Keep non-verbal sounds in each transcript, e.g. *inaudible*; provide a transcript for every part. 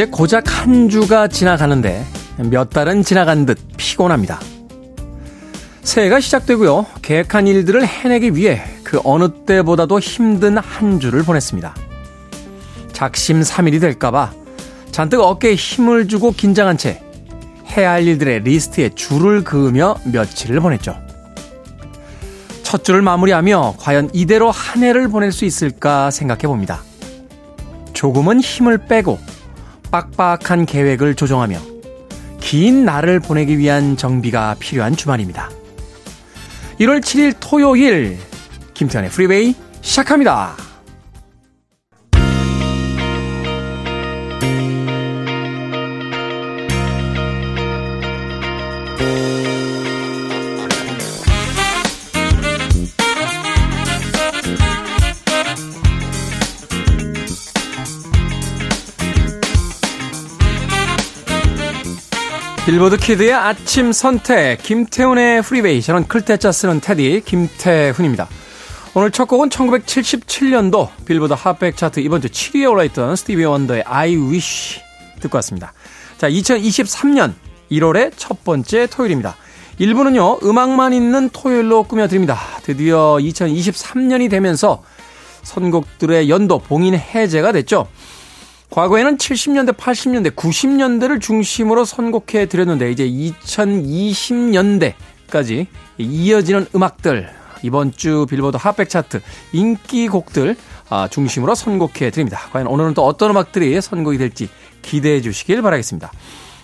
이제 고작 한 주가 지나가는데 몇 달은 지나간 듯 피곤합니다. 새해가 시작되고요. 계획한 일들을 해내기 위해 그 어느 때보다도 힘든 한 주를 보냈습니다. 작심 삼일이 될까봐 잔뜩 어깨에 힘을 주고 긴장한 채 해야 할 일들의 리스트에 줄을 그으며 며칠을 보냈죠. 첫 주를 마무리하며 과연 이대로 한 해를 보낼 수 있을까 생각해 봅니다. 조금은 힘을 빼고 빡빡한 계획을 조정하며 긴 날을 보내기 위한 정비가 필요한 주말입니다. 1월 7일 토요일 김태현의 프리웨이 시작합니다. 빌보드 kid의 아침 선택 김태훈의 프리웨이 저는 클 태 자 쓰는 태디 김태훈입니다. 오늘 첫 곡은 1977년도 빌보드 핫백 차트 이번 주 7위에 올라있던 스티비 원더의 I Wish 듣고 왔습니다. 자, 2023년 1월의 첫 번째 토요일입니다. 1부는요, 음악만 있는 토요일로 꾸며드립니다. 드디어 2023년이 되면서 선곡들의 연도 봉인 해제가 됐죠. 과거에는 70년대, 80년대, 90년대를 중심으로 선곡해 드렸는데 이제 2020년대까지 이어지는 음악들 이번 주 빌보드 핫백 차트 인기 곡들 아, 중심으로 선곡해 드립니다. 과연 오늘은 또 어떤 음악들이 선곡이 될지 기대해 주시길 바라겠습니다.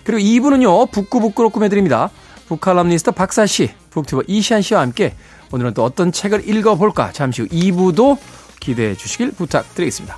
그리고 2부는요 북구북구로 꾸며드립니다. 북칼럼니스트 박사 씨, 북튜버 이시안 씨와 함께 오늘은 또 어떤 책을 읽어볼까 잠시 후 2부도 기대해 주시길 부탁드리겠습니다.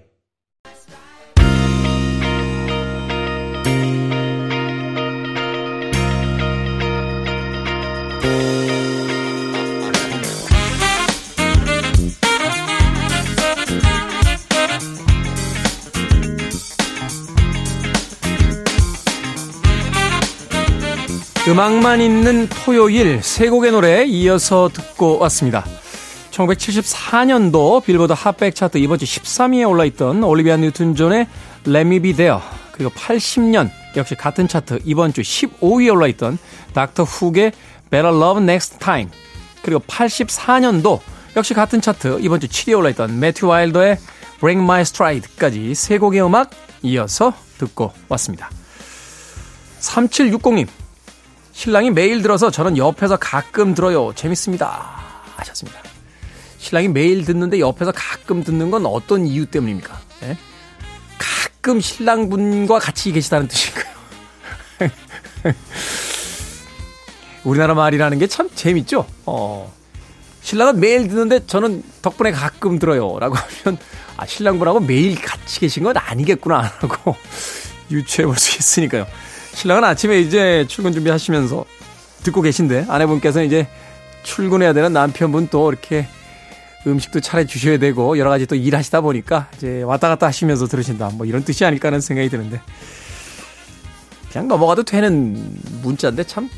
음악만 있는 토요일 세 곡의 노래 이어서 듣고 왔습니다. 1974년도 빌보드 핫백 차트 이번 주 13위에 올라있던 올리비아 뉴튼 존의 Let Me Be There 그리고 80년 역시 같은 차트 이번 주 15위에 올라있던 닥터 훅의 Better Love Next Time 그리고 84년도 역시 같은 차트 이번 주 7위에 올라있던 매튜 와일더의 Bring My Stride까지 세 곡의 음악 이어서 듣고 왔습니다. 3760님 신랑이 매일 들어서 저는 옆에서 가끔 들어요. 재밌습니다. 하셨습니다. 신랑이 매일 듣는데 옆에서 가끔 듣는 건 어떤 이유 때문입니까? 네? 가끔 신랑분과 같이 계시다는 뜻인가요? *laughs* 우리나라 말이라는 게 참 재밌죠? 어. 신랑은 매일 듣는데 저는 덕분에 가끔 들어요. 라고 하면, 아, 신랑분하고 매일 같이 계신 건 아니겠구나. 라고 *laughs* 유추해 볼 수 있으니까요. 신랑은 아침에 이제 출근 준비하시면서 듣고 계신데 아내분께서는 이제 출근해야 되는 남편분 또 이렇게 음식도 차려 주셔야 되고 여러 가지 또 일하시다 보니까 이제 왔다 갔다 하시면서 들으신다. 뭐 이런 뜻이 아닐까 하는 생각이 드는데 그냥 넘어가도 되는 문자인데 참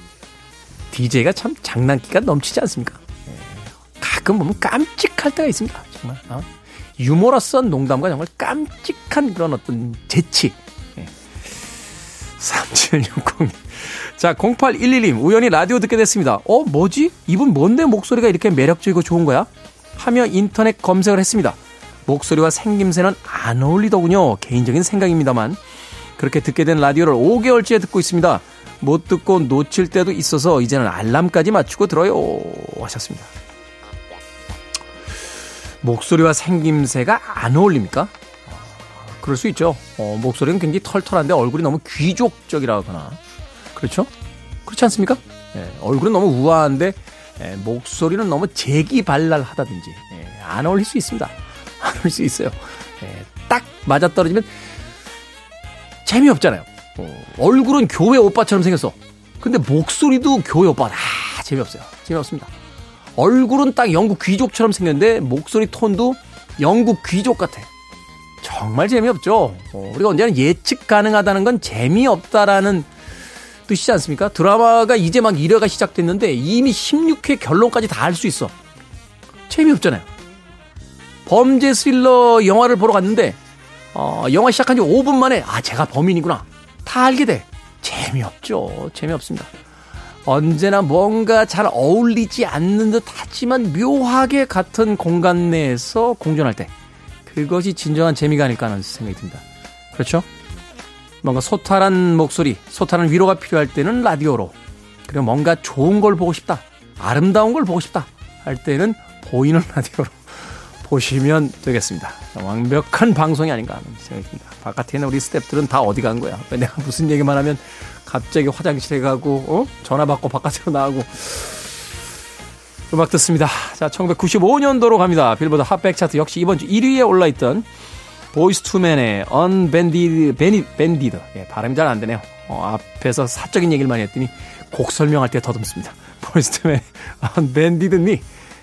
DJ가 참 장난기가 넘치지 않습니까? 예. 가끔 보면 깜찍할 때가 있습니다. 정말 어? 유머러스한 농담과 정말 깜찍한 그런 어떤 재치 3760. 자, 0811님, 우연히 라디오 듣게 됐습니다. 어, 뭐지? 이분 뭔데 목소리가 이렇게 매력적이고 좋은 거야? 하며 인터넷 검색을 했습니다. 목소리와 생김새는 안 어울리더군요. 개인적인 생각입니다만. 그렇게 듣게 된 라디오를 5개월째 듣고 있습니다. 못 듣고 놓칠 때도 있어서 이제는 알람까지 맞추고 들어요. 하셨습니다. 목소리와 생김새가 안 어울립니까? 그럴 수 있죠. 어, 목소리는 굉장히 털털한데 얼굴이 너무 귀족적이라거나. 그렇죠? 그렇지 않습니까? 예, 얼굴은 너무 우아한데 예, 목소리는 너무 재기발랄하다든지 예, 안 어울릴 수 있습니다. *laughs* 안 어울릴 수 있어요. 예, 딱 맞아 떨어지면 재미없잖아요. 어, 얼굴은 교회 오빠처럼 생겼어. 근데 목소리도 교회 오빠. 아, 재미없어요. 재미없습니다. 얼굴은 딱 영국 귀족처럼 생겼는데 목소리 톤도 영국 귀족 같아. 정말 재미없죠. 어, 우리가 언제나 예측 가능하다는 건 재미없다라는 뜻이지 않습니까? 드라마가 이제 막 1회가 시작됐는데 이미 16회 결론까지 다 알 수 있어. 재미없잖아요. 범죄 스릴러 영화를 보러 갔는데 어, 영화 시작한 지 5분 만에 아 제가 범인이구나 다 알게 돼. 재미없죠. 재미없습니다. 언제나 뭔가 잘 어울리지 않는 듯 하지만 묘하게 같은 공간 내에서 공존할 때 그것이 진정한 재미가 아닐까 하는 생각이 듭니다. 그렇죠? 뭔가 소탈한 목소리, 소탈한 위로가 필요할 때는 라디오로 그리고 뭔가 좋은 걸 보고 싶다, 아름다운 걸 보고 싶다 할 때는 보이는 라디오로 *laughs* 보시면 되겠습니다. 완벽한 방송이 아닌가 하는 생각이 듭니다. 바깥에 있는 우리 스탭들은 다 어디 간 거야? 내가 무슨 얘기만 하면 갑자기 화장실에 가고 어? 전화 받고 바깥으로 나가고 음악 듣습니다. 자, 1995년도로 갑니다. 빌보드 핫백 차트 역시 이번 주 1위에 올라있던 Boyz II Men의 On Bended, 베니, Bended. 예, 발음이 잘 안 되네요. 어, 앞에서 사적인 얘기를 많이 했더니 곡 설명할 때 더듬습니다. *laughs* 보이스 투맨의 언밴디드니.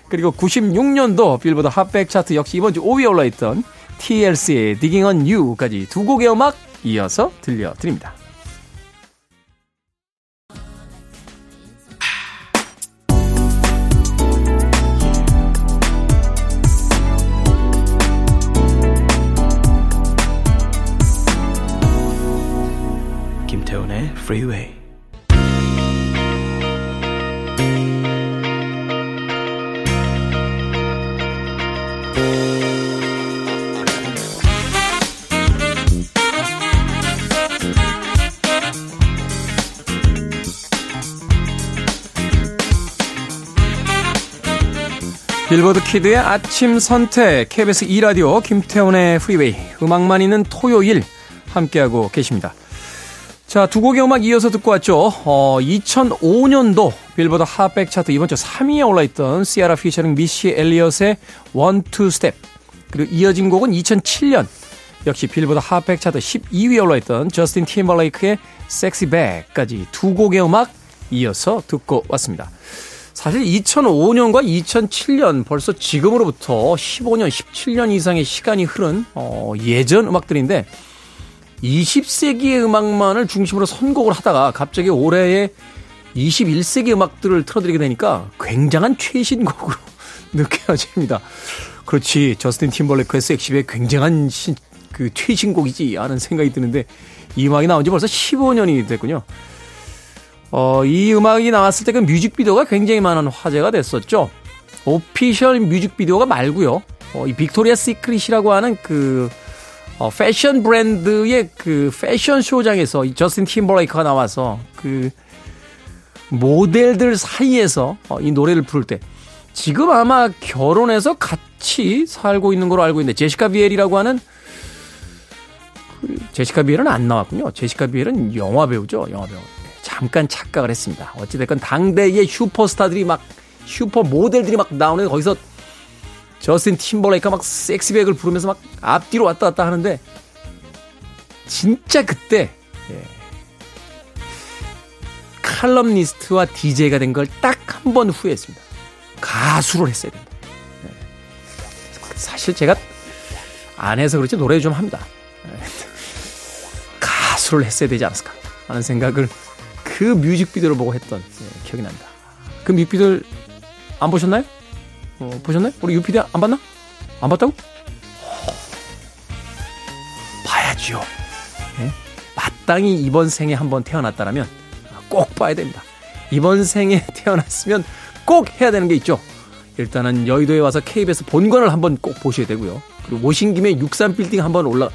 그리고 96년도 빌보드 핫백 차트 역시 이번 주 5위에 올라있던 TLC의 Diggin' on You까지 두 곡의 음악 이어서 들려드립니다. 김태훈의 Freeway 빌보드 키드의 아침 선택 KBS 2라디오 김태훈의 프리웨이 음악만 있는 토요일 함께하고 계십니다. 자, 두 곡의 음악 이어서 듣고 왔죠. 어, 2005년도 빌보드 핫백 차트 이번 주 3위에 올라있던 시아라 피처링 미시 엘리엇의 One Two Step 그리고 이어진 곡은 2007년 역시 빌보드 핫백 차트 12위에 올라있던 저스틴 팀벌레이크의 SexyBack까지 두 곡의 음악 이어서 듣고 왔습니다. 사실 2005년과 2007년 벌써 지금으로부터 15년, 17년 이상의 시간이 흐른 어, 예전 음악들인데 20세기의 음악만을 중심으로 선곡을 하다가 갑자기 올해의 21세기 음악들을 틀어드리게 되니까 굉장한 최신곡으로 *laughs* 느껴집니다. 그렇지. 저스틴 팀벌레크의 섹시의 굉장한 신, 그 최신곡이지 하는 생각이 드는데 이 음악이 나온 지 벌써 15년이 됐군요. 어, 이 음악이 나왔을 때 그 뮤직비디오가 굉장히 많은 화제가 됐었죠. 오피셜 뮤직비디오가 말고요. 어, 이 빅토리아 시크릿이라고 하는 그 어, 패션 브랜드의 그 패션 쇼장에서 이 저스틴 팀버레이크가 나와서 그 모델들 사이에서 어, 이 노래를 부를 때 지금 아마 결혼해서 같이 살고 있는 걸로 알고 있는데 제시카 비엘이라고 하는 그 제시카 비엘은 안 나왔군요. 제시카 비엘은 영화 배우죠. 영화 배우. 잠깐 착각을 했습니다. 어찌됐건 당대의 슈퍼스타들이 막 슈퍼 모델들이 막 나오는 거기서 저스틴 팀버레이크가 막 섹시백을 부르면서 막 앞뒤로 왔다 갔다 하는데 진짜 그때 예. 칼럼니스트와 DJ가 된 걸 딱 한 번 후회했습니다. 가수를 했어야 된다. 예. 사실 제가 안 해서 그렇지 노래 좀 합니다. 예. 가수를 했어야 되지 않았을까 하는 생각을 그 뮤직비디오를 보고 했던 예, 기억이 납니다. 그 뮤직비디오를 안 보셨나요? 어, 보셨나요? 우리 유피디 안 봤나? 안 봤다고? 봐야죠. 예? 마땅히 이번 생에 한번 태어났다라면 꼭 봐야 됩니다. 이번 생에 *laughs* 태어났으면 꼭 해야 되는 게 있죠. 일단은 여의도에 와서 KBS 본관을 한번 꼭 보셔야 되고요. 그리고 오신 김에 63빌딩 한번 올라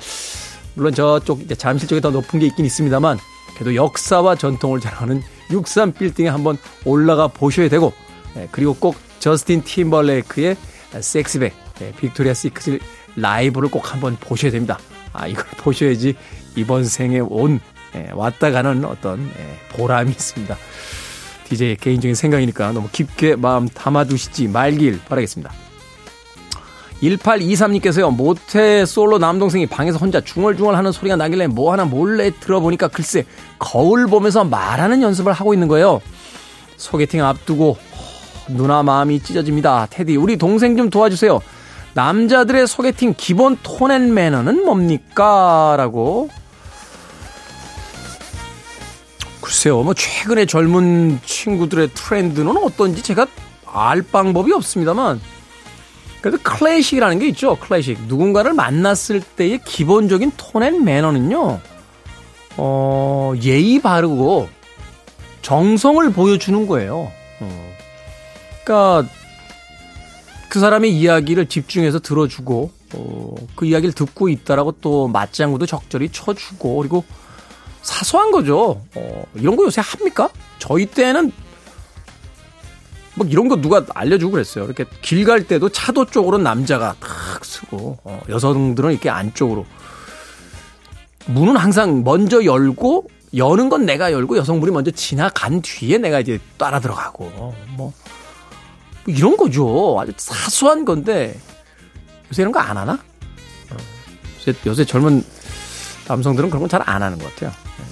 물론 저쪽 잠실 쪽에 더 높은 게 있긴 있습니다만 그래도 역사와 전통을 자랑하는 63빌딩에 한번 올라가 보셔야 되고 예, 그리고 꼭 저스틴 팀벌레이크의 SexyBack 예, 빅토리아 시크릿 라이브를 꼭 한번 보셔야 됩니다. 아 이걸 *laughs* 보셔야지 이번 생에 온 예, 왔다 가는 어떤 보람이 있습니다. DJ 개인적인 생각이니까 너무 깊게 마음 담아두시지 말길 바라겠습니다. 1823님께서요, 모태 솔로 남동생이 방에서 혼자 중얼중얼 하는 소리가 나길래 뭐 하나 몰래 들어보니까 글쎄, 거울 보면서 말하는 연습을 하고 있는 거예요. 소개팅 앞두고 누나 마음이 찢어집니다. 테디, 우리 동생 좀 도와주세요. 남자들의 소개팅 기본 톤앤 매너는 뭡니까? 라고. 글쎄요, 뭐, 최근에 젊은 친구들의 트렌드는 어떤지 제가 알 방법이 없습니다만, 그래도 클래식이라는 게 있죠. 클래식. 누군가를 만났을 때의 기본적인 톤앤 매너는요, 어, 예의 바르고 정성을 보여주는 거예요. 어. 그러니까 그 사람의 이야기를 집중해서 들어주고 어, 그 이야기를 듣고 있다라고 또 맞장구도 적절히 쳐주고 그리고 사소한 거죠. 어, 이런 거 요새 합니까? 저희 때는 뭐 이런 거 누가 알려주고 그랬어요. 이렇게 길 갈 때도 차도 쪽으로 남자가 탁 쓰고 어, 여성들은 이렇게 안쪽으로 문은 항상 먼저 열고 여는 건 내가 열고 여성분이 먼저 지나간 뒤에 내가 이제 따라 들어가고 뭐, 뭐 이런 거죠. 아주 사소한 건데 요새 이런 거 안 하나? 요새, 요새 젊은 남성들은 그런 건 잘 안 하는 것 같아요. 네.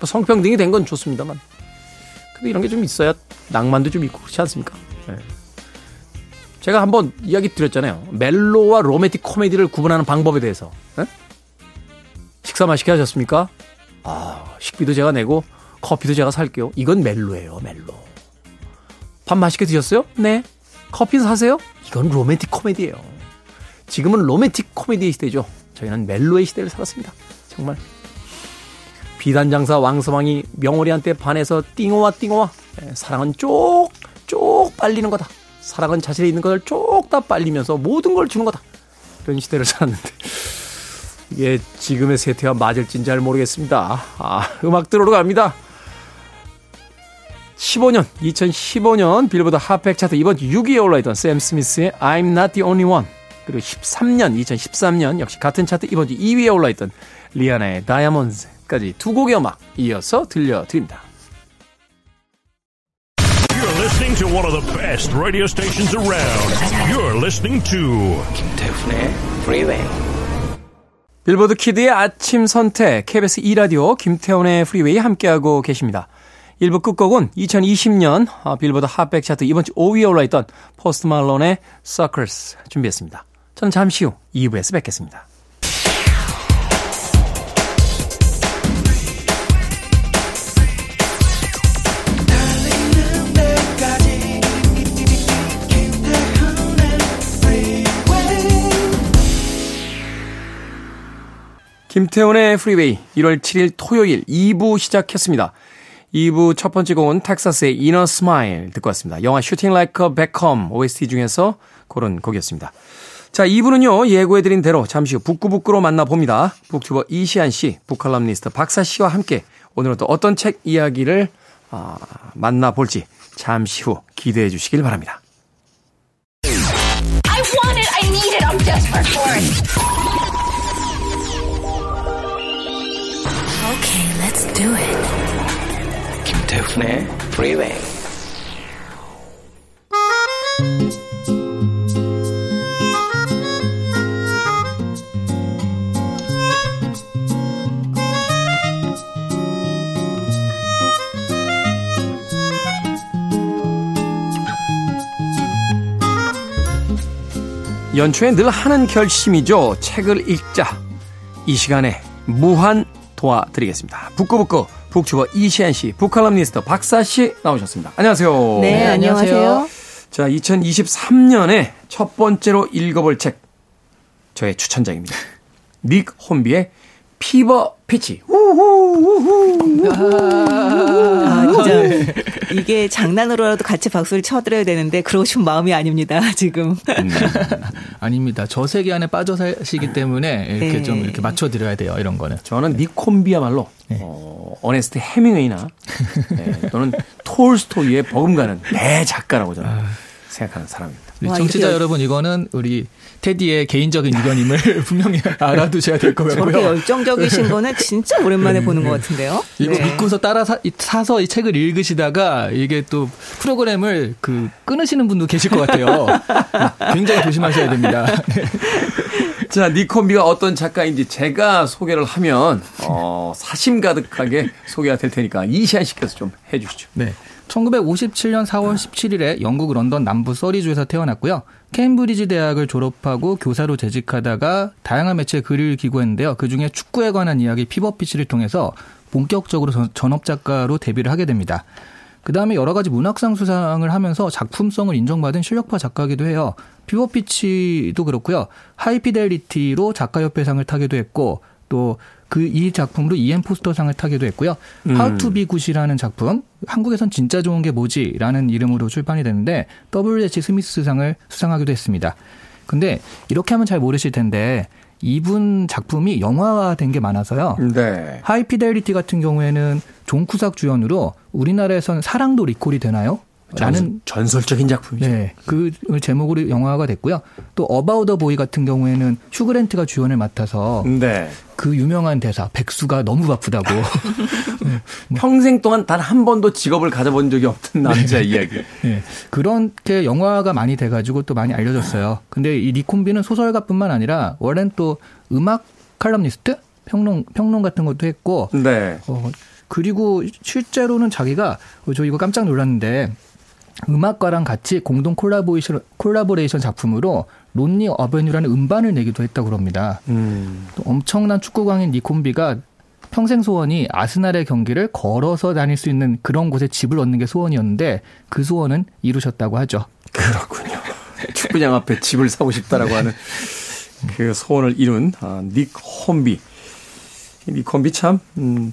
뭐 성평등이 된 건 좋습니다만 근데 이런 게 좀 있어야 낭만도 좀 있고 그렇지 않습니까? 네. 제가 한번 이야기 드렸잖아요. 멜로와 로맨틱 코미디를 구분하는 방법에 대해서. 네? 식사 맛있게 하셨습니까? 아, 식비도 제가 내고 커피도 제가 살게요. 이건 멜로예요, 멜로. 밥 맛있게 드셨어요? 네. 커피 사세요? 이건 로맨틱 코미디예요. 지금은 로맨틱 코미디의 시대죠. 저희는 멜로의 시대를 살았습니다. 정말. 비단장사 왕서왕이 명월이한테 반해서 띵호와 띵호와 네, 사랑은 쪽, 쪽 빨리는 거다. 사랑은 자신에 있는 것을 쪽 다 빨리면서 모든 걸 주는 거다. 이런 시대를 살았는데 이게 지금의 세태와 맞을진 잘 모르겠습니다. 아, 음악 들어로 갑니다. 15년, 2015년 빌보드 핫팩 차트 이번 주 6위에 올라있던 샘 스미스의 I'm Not The Only One 그리고 13년, 2013년 역시 같은 차트 이번 주 2위에 올라있던 리아나의 Diamonds까지 두 곡의 음악 이어서 들려드립니다. You're listening to one of the best radio stations around. You're listening to 김태훈의 Freeway. 빌보드 kid의 아침 선택, KBS 2라디오 김태훈의 프리웨이 함께하고 계십니다. 1부 끝곡은 2020년 빌보드 핫백 차트 이번 주 5위에 올라있던 포스트 말론의 Circles 준비했습니다. 저는 잠시 후 2부에서 뵙겠습니다. 김태훈의 프리웨이 1월 7일 토요일 2부 시작했습니다. 2부 첫 번째 곡은 텍사스의 Inner Smile 듣고 왔습니다. 영화 Shooting Like 베컴 OST 중에서 고른 곡이었습니다. 자, 2부는요, 예고해드린 대로 잠시 후 북구북구로 만나봅니다. 북튜버 이시안 씨, 북칼럼니스트 박사 씨와 함께 오늘은 또 어떤 책 이야기를 어, 만나볼지 잠시 후 기대해 주시길 바랍니다. Okay, let's do it. 김태훈의 Freeway. 연초에 늘 하는 결심이죠. 책을 읽자. 이 시간에 무한 도와드리겠습니다. 북구북구 북튜버 이시안 씨, 북칼럼니스트 박사 씨 나오셨습니다. 안녕하세요. 네, 안녕하세요. 자, 2023년에 첫 번째로 읽어볼 책 저의 추천작입니다. *laughs* 닉 혼비의 Fever Pitch. 아, 진짜 이게 장난으로라도 같이 박수를 쳐드려야 되는데 그러고 싶은 마음이 아닙니다. 지금. 음. *laughs* 아닙니다. 저 세계 안에 빠져 사시기 때문에 이렇게 네. 좀 이렇게 맞춰드려야 돼요. 이런 거는. 저는 닉콤비야말로 네. 어, 어네스트 해밍웨이나 네, 또는 톨스토이의 버금가는 *laughs* 내 작가라고 저는 아. 생각하는 사람입니다. 와, 청취자 여러분 이거는 우리 테디의 개인적인 의견임을 *laughs* 분명히 알아두셔야 될 것 같고요. 저렇게 열정적이신 거는 진짜 오랜만에 네, 보는 것 같은데요. 이거 네. 믿고서 따라 사, 사서 이 책을 읽으시다가 이게 또 프로그램을 그 끊으시는 분도 계실 것 같아요. *laughs* 굉장히 조심하셔야 됩니다. *laughs* 자, 니콤비가 어떤 작가인지 제가 소개를 하면 어, 사심 가득하게 소개가 될 테니까 이시안 씨께서 좀 해주시죠. 네. 1957년 4월 17일에 영국 런던 남부 서리주에서 태어났고요. 케임브리지 대학을 졸업하고 교사로 재직하다가 다양한 매체에 글을 기고했는데요. 그중에 축구에 관한 이야기 피버피치를 통해서 본격적으로 전업 작가로 데뷔를 하게 됩니다. 그 다음에 여러 가지 문학상 수상을 하면서 작품성을 인정받은 실력파 작가기도 해요. 피버피치도 그렇고요. 하이피델리티로 작가협회상을 타기도 했고 또 그 이 작품으로 이엠 포스터상을 타기도 했고요. 음. How to be 굿이라는 작품 한국에선 진짜 좋은 게 뭐지라는 이름으로 출판이 됐는데 WH 스미스상을 수상하기도 했습니다. 근데 이렇게 하면 잘 모르실 텐데 이분 작품이 영화화된 게 많아서요. 네. High Fidelity 같은 경우에는 존 쿠삭 주연으로 우리나라에선 사랑도 리콜이 되나요? 라는 전설적인 작품이죠. 네, 그 제목으로 영화가 됐고요. 또 About a Boy 같은 경우에는 휴그랜트가 주연을 맡아서 네. 그 유명한 대사 백수가 너무 바쁘다고 *laughs* 네. 평생 동안 단 한 번도 직업을 가져본 적이 없던 남자 네. 이야기. 네. 그렇게 영화가 많이 돼가지고 또 많이 알려졌어요. 근데 이 닉 혼비는 소설가뿐만 아니라 원래는 또 음악 칼럼니스트, 평론 평론 같은 것도 했고, 네. 어, 그리고 실제로는 자기가 어, 저 이거 깜짝 놀랐는데 음악가랑 같이 공동 콜라보레이션, 콜라보레이션 작품으로 Lonely Avenue라는 음반을 내기도 했다고 그럽니다. 음. 또 엄청난 축구광인 닉 혼비가 평생 소원이 아스날의 경기를 걸어서 다닐 수 있는 그런 곳에 집을 얻는 게 소원이었는데 그 소원은 이루셨다고 하죠. 그렇군요. 축구장 앞에 집을 사고 싶다라고 하는 그 소원을 이룬 아, 닉 혼비. 닉 혼비 참 음,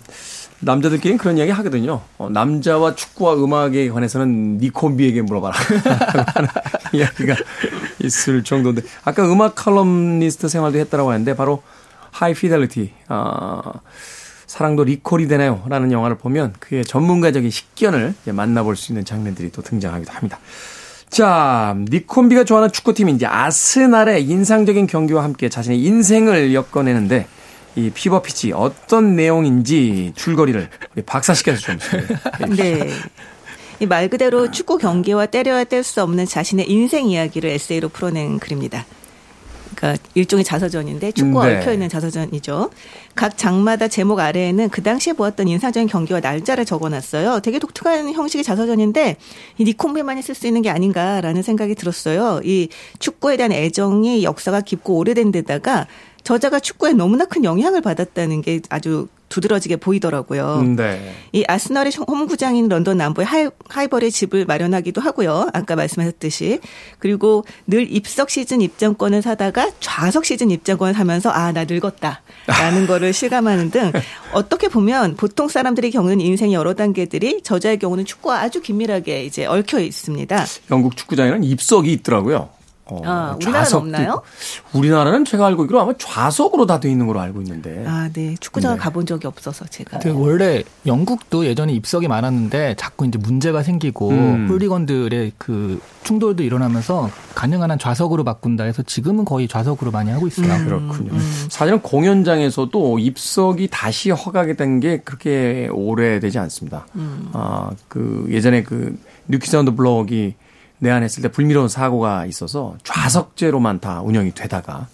남자들끼리는 그런 이야기 하거든요. 어, 남자와 축구와 음악에 관해서는 닉 혼비에게 물어봐라. *laughs* 이야기가 있을 정도인데. 아까 음악 칼럼니스트 생활도 했다라고 하는데 바로 하이 피델리티, 어, 사랑도 리콜이 되나요? 라는 영화를 보면 그의 전문가적인 식견을 만나볼 수 있는 장면들이 또 등장하기도 합니다. 자, 닉 혼비가 좋아하는 축구팀인 이제 아스날의 인상적인 경기와 함께 자신의 인생을 엮어내는데 이 피버 피치 어떤 내용인지 줄거리를 우리 박사 씨께서 좀 네. 이 말 그대로 축구 경기와 떼려야 뗄 수 없는 자신의 인생 이야기를 에세이로 풀어낸 글입니다. 그러니까 일종의 자서전인데 축구와 네. 얽혀 있는 자서전이죠. 각 장마다 제목 아래에는 그 당시에 보았던 인상적인 경기와 날짜를 적어놨어요. 되게 독특한 형식의 자서전인데 이 닉 혼비만이 쓸 수 있는 게 아닌가라는 생각이 들었어요. 이 축구에 대한 애정이 역사가 깊고 오래된 데다가 저자가 축구에 너무나 큰 영향을 받았다는 게 아주 두드러지게 보이더라고요. 네. 이 아스널의 홈구장인 런던 남부의 하이, 하이버리 집을 마련하기도 하고요. 아까 말씀하셨듯이 그리고 늘 입석 시즌 입장권을 사다가 좌석 시즌 입장권을 사면서 아 나 늙었다 라는 *laughs* 거를 실감하는 등 어떻게 보면 보통 사람들이 겪는 인생 여러 단계들이 저자의 경우는 축구와 아주 긴밀하게 이제 얽혀 있습니다. 영국 축구장에는 입석이 있더라고요. 어, 아, 우리나라는 없나요? 우리나라는 제가 알고 있기로 아마 좌석으로 다 돼 있는 걸로 알고 있는데. 아, 네. 축구장을 네. 가본 적이 없어서 제가. 원래 영국도 예전에 입석이 많았는데 자꾸 이제 문제가 생기고 음. 훌리건들의 그 충돌도 일어나면서 가능한 한 좌석으로 바꾼다 해서 지금은 거의 좌석으로 많이 하고 있어요. 음. 그렇군요. 음. 사실은 공연장에서도 입석이 다시 허가게 된게 그렇게 오래되지 않습니다. 음. 아, 그 예전에 그 뉴 키즈 온 더 블록이 내한했을 때 불미스러운 사고가 있어서 좌석제로만 다 운영이 되다가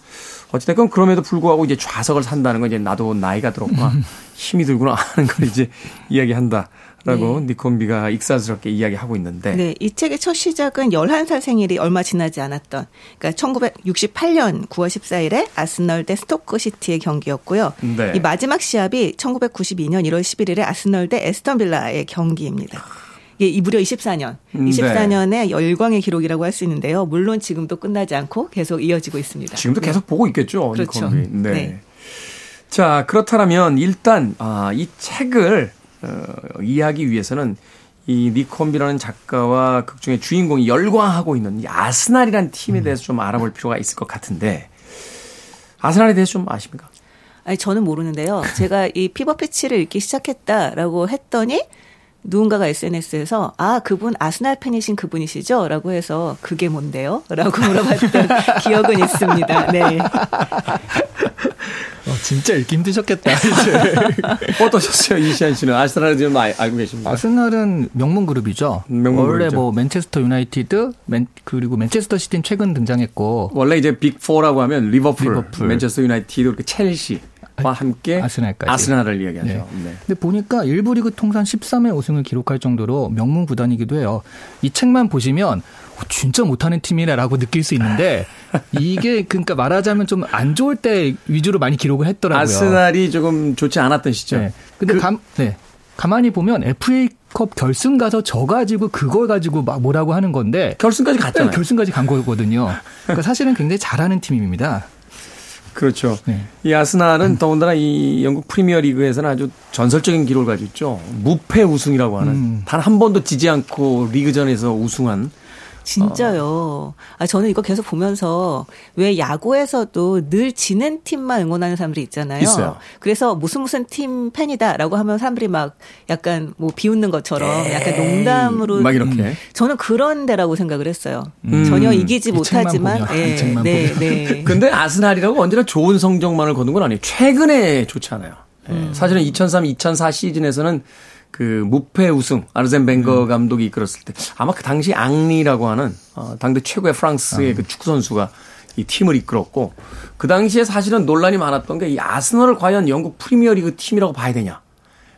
어찌됐건 그럼에도 불구하고 이제 좌석을 산다는 건 이제 나도 나이가 들었구나 *laughs* 힘이 들구나 하는 걸 이제 *laughs* 이야기한다. 라고 네. 닉 혼비가 익살스럽게 이야기하고 있는데. 네. 이 책의 첫 시작은 11살 생일이 얼마 지나지 않았던, 그러니까 1968년 9월 14일에 아스널 대 스토크 시티의 경기였고요. 네. 이 마지막 시합이 1992년 1월 11일에 아스널 대 애스턴 빌라의 경기입니다. 이 무려 24년, 24년의 네. 열광의 기록이라고 할 수 있는데요. 물론 지금도 끝나지 않고 계속 이어지고 있습니다. 지금도 네. 계속 보고 있겠죠. 그렇죠. 네. 네. 자 그렇다면 일단 아, 이 책을 어, 이해하기 위해서는 이 닉 혼비라는 작가와 극중의 주인공이 열광하고 있는 이 아스날이라는 팀에 음. 대해서 좀 알아볼 필요가 있을 것 같은데 아스날에 대해서 좀 아십니까? 아니 저는 모르는데요. 제가 이 피버 피치를 읽기 시작했다라고 했더니 누군가가 SNS에서 아 그분 아스날 팬이신 그분이시죠? 라고 해서 그게 뭔데요? 라고 물어봤던 *laughs* 기억은 있습니다. 네. 어, 진짜 읽기 힘드셨겠다. *laughs* 어떠셨어요? 이시안 씨는 아스날을 좀 알고 계십니까? 아스날은 명문 클럽이죠. 명문 원래 클럽이죠. 뭐 맨체스터 유나이티드 맨, 그리고 맨체스터 시티는 최근 등장했고 원래 이제 빅 4라고 하면 리버풀, 리버풀. 맨체스터 유나이티드, 그리고 첼시 함께 아스날까지. 아스날을 이야기하죠. 네. 네. 근데 보니까 일부 리그 통산 13회 우승을 기록할 정도로 명문 구단이기도 해요. 이 책만 보시면 어, 진짜 못하는 팀이라고 느낄 수 있는데 *laughs* 이게 그러니까 말하자면 좀 안 좋을 때 위주로 많이 기록을 했더라고요. 아스날이 조금 좋지 않았던 시절. 네. 근데 그- 감, 네. 가만히 보면 FA컵 결승 가서 져 가지고 그걸 가지고 막 뭐라고 하는 건데 결승까지 네, 갔잖아요. 결승까지 간 거거든요. 그러니까 사실은 굉장히 잘하는 팀입니다. 그렇죠. 네. 이 아스날은 더군다나 이 영국 프리미어 리그에서는 아주 전설적인 기록을 가지고 있죠. 무패 우승이라고 하는 음. 단한 번도 지지 않고 리그전에서 우승한 진짜요. 아, 저는 이거 계속 보면서 왜 야구에서도 늘 지는 팀만 응원하는 사람들이 있잖아요. 있어요. 그래서 무슨 무슨 팀 팬이다라고 하면 사람들이 막 약간 뭐 비웃는 것처럼 약간 농담으로 막 이렇게. 저는 그런 데라고 생각을 했어요. 음. 전혀 이기지 못하지만 보면, 예, 네, 보면. 네. *laughs* 근데 아스날이라고 언제나 좋은 성적만을 거둔 건 아니에요. 최근에 좋지 않아요. 예, 음. 사실은 2003, 2004 시즌에서는 그 무패 우승 아르센 음. 벵거 감독이 이끌었을 때 아마 그 당시 앙리라고 하는 어, 당대 최고의 프랑스의 그 축구 선수가 이 팀을 이끌었고 그 당시에 사실은 논란이 많았던 게 이 아스널을 과연 영국 프리미어리그 팀이라고 봐야 되냐.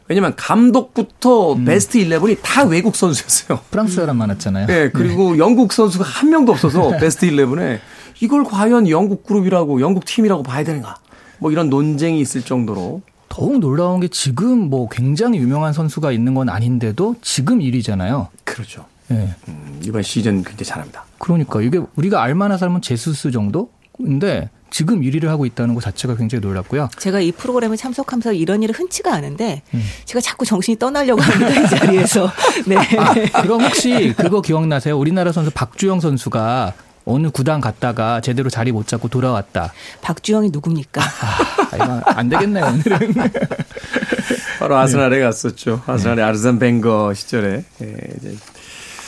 왜냐면 감독부터 음. 베스트 11이 다 외국 선수였어요. 프랑스 사람 많았잖아요. 예, 그리고 영국 선수가 한 명도 없어서 *laughs* 베스트 11에 이걸 과연 영국 그룹이라고 영국 팀이라고 봐야 되는가? 뭐 이런 논쟁이 있을 정도로 더욱 놀라운 게 지금 뭐 굉장히 유명한 선수가 있는 건 아닌데도 지금 1위잖아요. 그렇죠. 예. 음, 이번 시즌 굉장히 잘합니다. 그러니까 이게 우리가 알만한 사람은 제수스 정도인데 지금 1위를 하고 있다는 것 자체가 굉장히 놀랍고요. 제가 이 프로그램에 참석하면서 이런 일은 흔치가 않은데 음. 제가 자꾸 정신이 떠나려고 합니다 이 자리에서. *laughs* 네. 그럼 혹시 그거 기억나세요? 우리나라 선수 박주영 선수가 어느 구단 갔다가 제대로 자리 못 잡고 돌아왔다. 박주영이 누굽니까? 아, 이거 안 되겠네요, 오늘은. *laughs* 바로 아스날에 갔었죠. 아스날의 아르센 벵거 시절에 예, 이제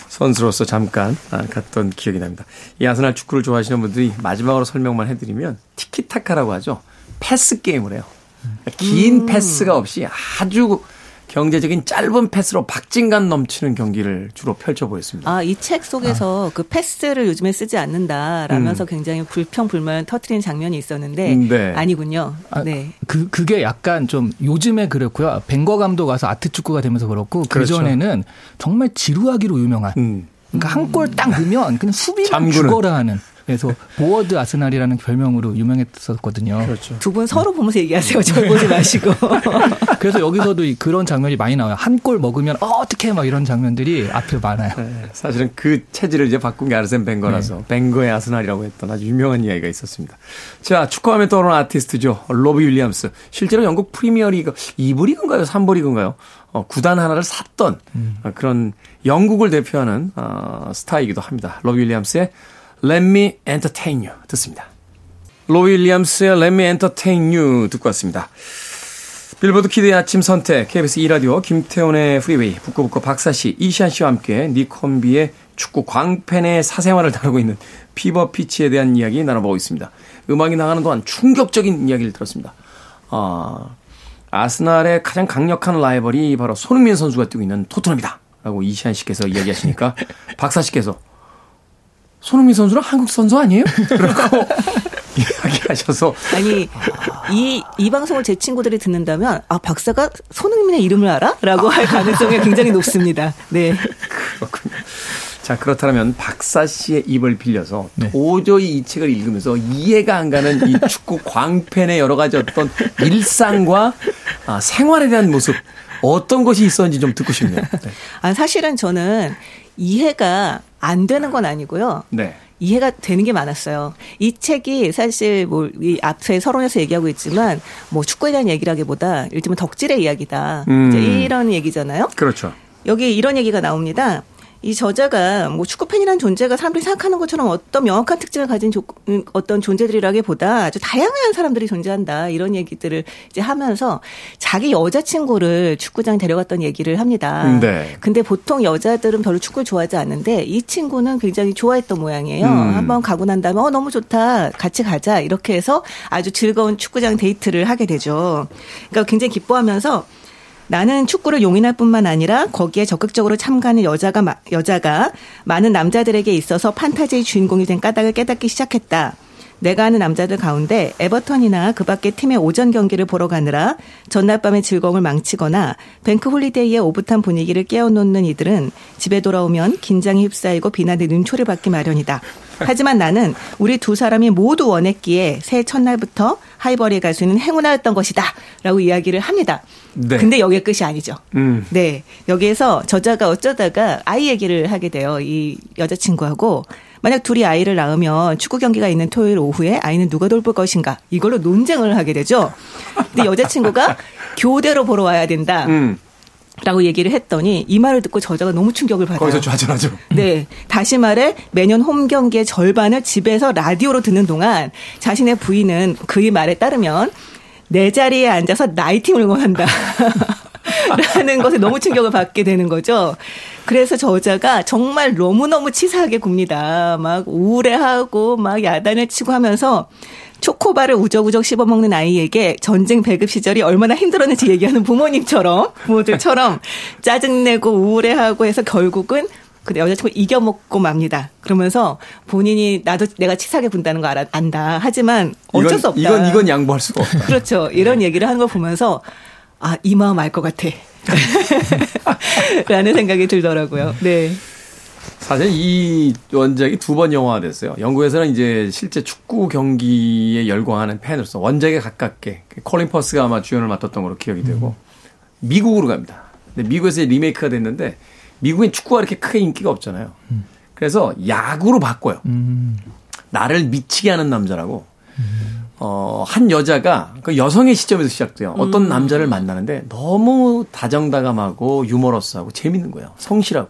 선수로서 잠깐 아, 갔던 기억이 납니다. 이 아스날 축구를 좋아하시는 분들이 마지막으로 설명만 해드리면 티키타카라고 하죠. 패스 게임을 해요. 그러니까 긴 패스가 없이 아주 경제적인 짧은 패스로 박진감 넘치는 경기를 주로 펼쳐 보였습니다. 아, 이 책 속에서 그 패스를 요즘에 쓰지 않는다라면서 굉장히 불평 불만 터트리는 장면이 있었는데 음, 네. 아니군요. 아, 네. 그, 그게 약간 좀 요즘에 그렇고요. 벵거 감독 와서 아트 축구가 되면서 그렇고 그렇죠. 그전에는 정말 지루하기로 유명한. 음. 그러니까 한 골 딱 넣으면 그냥 수비만. 죽어라 하는. 그래서 보워드 아스날이라는 별명으로 유명했었거든요. 그렇죠. 두분 서로 보면서 얘기하세요. 절 보지 마시고. *laughs* 그래서 여기서도 이- 그런 장면이 많이 나와요. 한 골 먹으면 어, 어떻게 막 이런 장면들이 앞에 많아요. 네, 사실은 그 체질을 이제 바꾼 게 아르센 벵거라서 벵거의 아스날이라고 했던 아주 유명한 이야기가 있었습니다. 자, 축구하면 떠오르는 아티스트죠. 로비 윌리엄스. 실제로 영국 프리미어리그 2부 리그인가요? 3부 리그인가요? 어, 구단 하나를 샀던 어, 그런 영국을 대표하는 어, 스타이기도 합니다. 로비 윌리엄스의 Let Me Entertain You 듣습니다. 로비 윌리엄스의 Let Me Entertain You 듣고 왔습니다. 빌보드 키드의 아침 선택, KBS 2라디오, 김태훈의 프리웨이, 북구북구 박사씨, 이시안 씨와 함께 닉 혼비의 축구 광팬의 사생활을 다루고 있는 피버 피치에 대한 이야기 나눠보고 있습니다. 음악이 나가는 동안 충격적인 이야기를 들었습니다. 아, 아스날의 가장 강력한 라이벌이 바로 손흥민 선수가 뛰고 있는 토트넘이다. 라고 이시안 씨께서 이야기하시니까 *laughs* 박사 씨께서 손흥민 선수는 한국 선수 아니에요? 그러고 *laughs* 이야기하셔서 아니 이, 이 방송을 제 친구들이 듣는다면 아 박사가 손흥민의 이름을 알아? 라고 할 가능성이 굉장히 높습니다. 네. 그렇군요. 자, 그렇다면 박사 씨의 입을 빌려서 네. 도저히 이 책을 읽으면서 이해가 안 가는 이 축구 광팬의 여러 가지 어떤 일상과 아, 생활에 대한 모습 어떤 것이 있었는지 좀 듣고 싶네요. 네. 아 사실은 저는 이해가 안 되는 건 아니고요. 네. 이해가 되는 게 많았어요. 이 책이 사실 뭐 이 앞에 서론에서 얘기하고 있지만 뭐 축구에 대한 얘기라기보다 일테면 덕질의 이야기다. 음. 이제 이런 얘기잖아요. 그렇죠. 여기 이런 얘기가 나옵니다. 이 저자가 뭐 축구 팬이라는 존재가 사람들이 생각하는 것처럼 어떤 명확한 특징을 가진 조, 음, 어떤 존재들이라기보다 아주 다양한 사람들이 존재한다 이런 얘기들을 이제 하면서 자기 여자친구를 축구장 데려갔던 얘기를 합니다. 네. 근데 보통 여자들은 별로 축구를 좋아하지 않는데 이 친구는 굉장히 좋아했던 모양이에요. 음. 한번 가고 난 다음에 어 너무 좋다 같이 가자 이렇게 해서 아주 즐거운 축구장 데이트를 하게 되죠. 그러니까 굉장히 기뻐하면서 나는 축구를 용인할 뿐만 아니라 거기에 적극적으로 참가하는 여자가 마- 여자가 많은 남자들에게 있어서 판타지의 주인공이 된 까닭을 깨닫기 시작했다. 내가 아는 남자들 가운데 에버턴이나 그 밖의 팀의 오전 경기를 보러 가느라 전날 밤의 즐거움을 망치거나 bank holiday의 오붓한 분위기를 깨워놓는 이들은 집에 돌아오면 긴장에 휩싸이고 비난의 눈초리를 받기 마련이다. 하지만 나는 우리 두 사람이 모두 원했기에 새해 첫날부터 하이버리에 갈 수 있는 행운아였던 것이다. 라고 이야기를 합니다. 네. 근데 여기에 끝이 아니죠. 음. 네. 여기에서 저자가 어쩌다가 아이 얘기를 하게 돼요. 이 여자친구하고. 만약 둘이 아이를 낳으면 축구 경기가 있는 토요일 오후에 아이는 누가 돌볼 것인가 이걸로 논쟁을 하게 되죠. 근데 여자친구가 *laughs* 교대로 보러 와야 된다. 음. 라고 얘기를 했더니 이 말을 듣고 저자가 너무 충격을 받아요. 거기서 좌절하죠. 네. 다시 말해 매년 홈 경기의 절반을 집에서 라디오로 듣는 동안 자신의 부인은 그의 말에 따르면 내 자리에 앉아서 나이팀을 응원한다. *laughs* 라는 것에 너무 충격을 받게 되는 거죠. 그래서 저자가 정말 너무너무 치사하게 굽니다. 막 우울해하고 막 야단을 치고 하면서 초코바를 우적우적 씹어먹는 아이에게 전쟁 배급 시절이 얼마나 힘들었는지 얘기하는 부모님처럼 부모들처럼 짜증내고 우울해하고 해서 결국은 그 여자친구 이겨먹고 맙니다. 그러면서 본인이 나도 내가 치사하게 군다는 거 알아, 안다. 하지만 어쩔 이건, 수 없다. 이건 이건 양보할 수가 없다. 그렇죠. 이런 얘기를 하는 걸 보면서 아, 이 마음 알 것 같아. *laughs* 라는 생각이 들더라고요. 네. 사실 이 원작이 두 번 영화화됐어요. 영국에서는 이제 실제 축구 경기에 열광하는 팬으로서 원작에 가깝게 콜린 퍼스가 아마 주연을 맡았던 걸로 기억이 되고 미국으로 갑니다. 근데 미국에서 리메이크가 됐는데 미국엔 축구가 이렇게 크게 인기가 없잖아요. 그래서 야구로 바꿔요. 나를 미치게 하는 남자라고. 어, 한 여자가 그 여성의 시점에서 시작돼요. 어떤 음. 남자를 만나는데 너무 다정다감하고 유머러스하고 재밌는 거예요. 성실하고.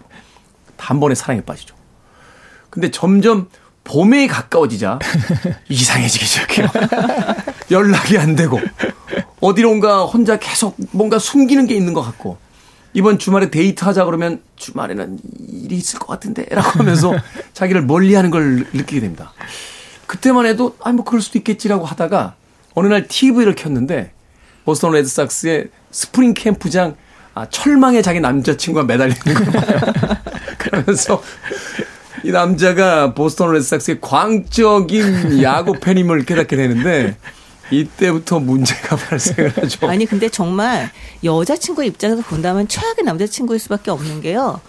단번에 사랑에 빠지죠. 근데 점점 봄에 가까워지자 *laughs* 이상해지기 시작해요. *laughs* 연락이 안 되고 어디론가 혼자 계속 뭔가 숨기는 게 있는 것 같고 이번 주말에 데이트 하자 그러면 주말에는 일이 있을 것 같은데 라고 하면서 *laughs* 자기를 멀리하는 걸 느끼게 됩니다. 그때만 해도 아 뭐 그럴 수도 있겠지라고 하다가 어느 날 TV를 켰는데 보스턴 레드삭스의 스프링 캠프장 아, 철망에 자기 남자친구가 매달리는 거예요. *laughs* 그러면서 이 남자가 보스턴 레드삭스의 광적인 야구 팬임을 깨닫게 되는데 이때부터 문제가 *laughs* 발생을 하죠. 아니 근데 정말 여자친구 입장에서 본다면 최악의 남자친구일 수밖에 없는 게요.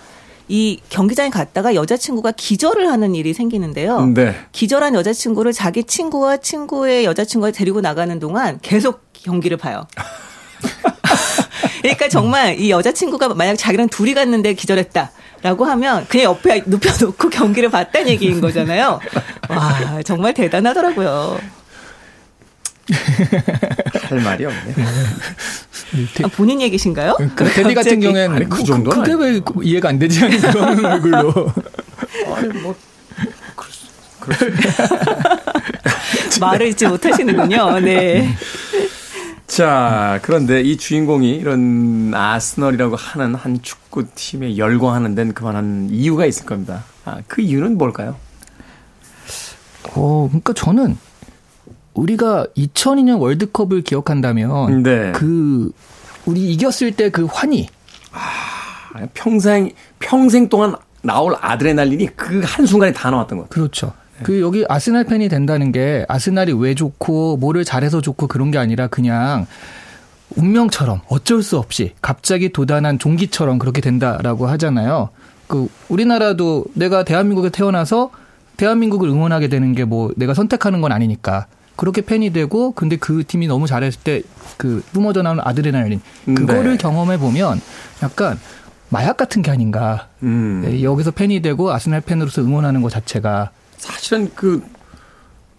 이 경기장에 갔다가 여자친구가 기절을 하는 일이 생기는데요. 네. 기절한 여자친구를 자기 친구와 친구의 여자친구가 데리고 나가는 동안 계속 경기를 봐요. *laughs* 그러니까 정말 이 여자친구가 만약 자기랑 둘이 갔는데 기절했다. 라고 하면 그냥 옆에 눕혀놓고 경기를 봤다는 얘기인 거잖아요. 와, 정말 대단하더라고요. 할 말이 없네. 아, 본인 얘기신가요? 그 데디 같은 경우에는 아니, 그 정도 그게 왜 이해가 안 되지 않는 그런 *laughs* 얼굴로. 아니 뭐 *laughs* 말을 잊지 못하시는군요. 네. 자, 그런데 이 주인공이 이런 아스널이라고 하는 한 축구팀에 열광하는 데는 그만한 이유가 있을 겁니다. 아, 그 이유는 뭘까요? 어, 그러니까 저는 우리가 2002년 월드컵을 기억한다면 네. 그 우리 이겼을 때 그 환희 아, 평생 평생 동안 나올 아드레날린이 그 한순간에 다 나왔던 것 같아요. 그렇죠. 네. 그 여기 아스날 팬이 된다는 게 아스날이 왜 좋고 뭐를 잘해서 좋고 그런 게 아니라 그냥 운명처럼 어쩔 수 없이 갑자기 도단한 종기처럼 그렇게 된다라고 하잖아요. 그 우리나라도 내가 대한민국에 태어나서 대한민국을 응원하게 되는 게 뭐 내가 선택하는 건 아니니까 그렇게 팬이 되고 근데 그 팀이 너무 잘했을 때 그 뿜어져 나오는 아드레날린 그거를 네. 경험해 보면 약간 마약 같은 게 아닌가. 음. 네, 여기서 팬이 되고 아스날 팬으로서 응원하는 것 자체가 사실은 그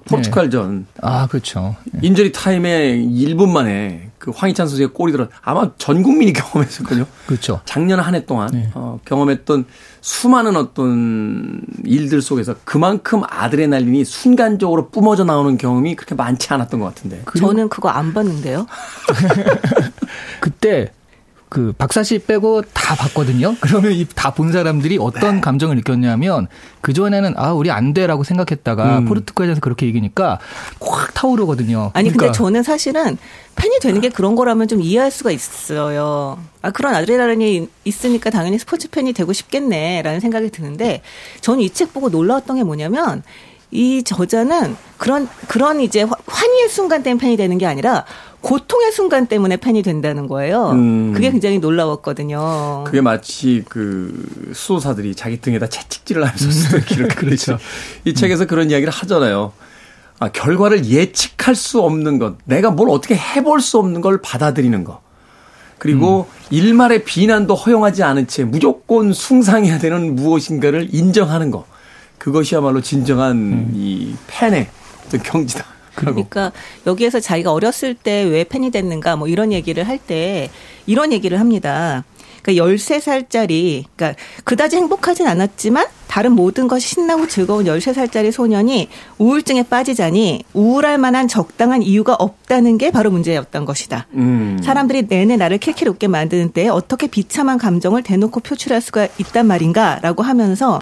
포르투갈전. 네. 아, 그렇죠. 인저리 타임에 1분 만에 그 황희찬 선수의 골이 들어 아마 전 국민이 *laughs* 경험했었거든요. 그렇죠. 작년 한 해 동안 네. 어, 경험했던 수많은 어떤 일들 속에서 그만큼 아드레날린이 순간적으로 뿜어져 나오는 경험이 그렇게 많지 않았던 것 같은데. 저는 그거 안 봤는데요. *laughs* 그때 그 박사 씨 빼고 다 봤거든요. *laughs* 그러면 이 다 본 사람들이 어떤 네. 감정을 느꼈냐면 그 전에는 아 우리 안 돼라고 생각했다가 음. 포르투갈에서 그렇게 이기니까 확 타오르거든요. 아니 그러니까. 근데 저는 사실은 팬이 되는 게 그런 거라면 좀 이해할 수가 있어요. 아 그런 아드레날린이 있으니까 당연히 스포츠 팬이 되고 싶겠네라는 생각이 드는데 저는 이 책 보고 놀라웠던 게 뭐냐면 이 저자는 그런 그런 이제 환희의 순간 때문에 팬이 되는 게 아니라 고통의 순간 때문에 팬이 된다는 거예요. 음. 그게 굉장히 놀라웠거든요. 그게 마치 그 수호사들이 자기 등에다 채찍질을 하면서 쓰던 기록 *laughs* 그렇죠. 이 책에서 그런 이야기를 하잖아요. 아, 결과를 예측할 수 없는 것, 내가 뭘 어떻게 해볼 수 없는 걸 받아들이는 것. 그리고 음. 일말의 비난도 허용하지 않은 채 무조건 숭상해야 되는 무엇인가를 인정하는 것. 그것이야말로 진정한 음. 이 팬의 어떤 경지다. 그러니까 여기에서 자기가 어렸을 때 왜 팬이 됐는가 뭐 이런 얘기를 할 때 이런 얘기를 합니다. 그러니까 13살짜리, 그러니까 그다지 행복하진 않았지만 다른 모든 것이 신나고 즐거운 13살짜리 소년이 우울증에 빠지자니 우울할 만한 적당한 이유가 없다는 게 바로 문제였던 것이다. 음. 사람들이 내내 나를 킬킬 웃게 만드는 때 어떻게 비참한 감정을 대놓고 표출할 수가 있단 말인가 라고 하면서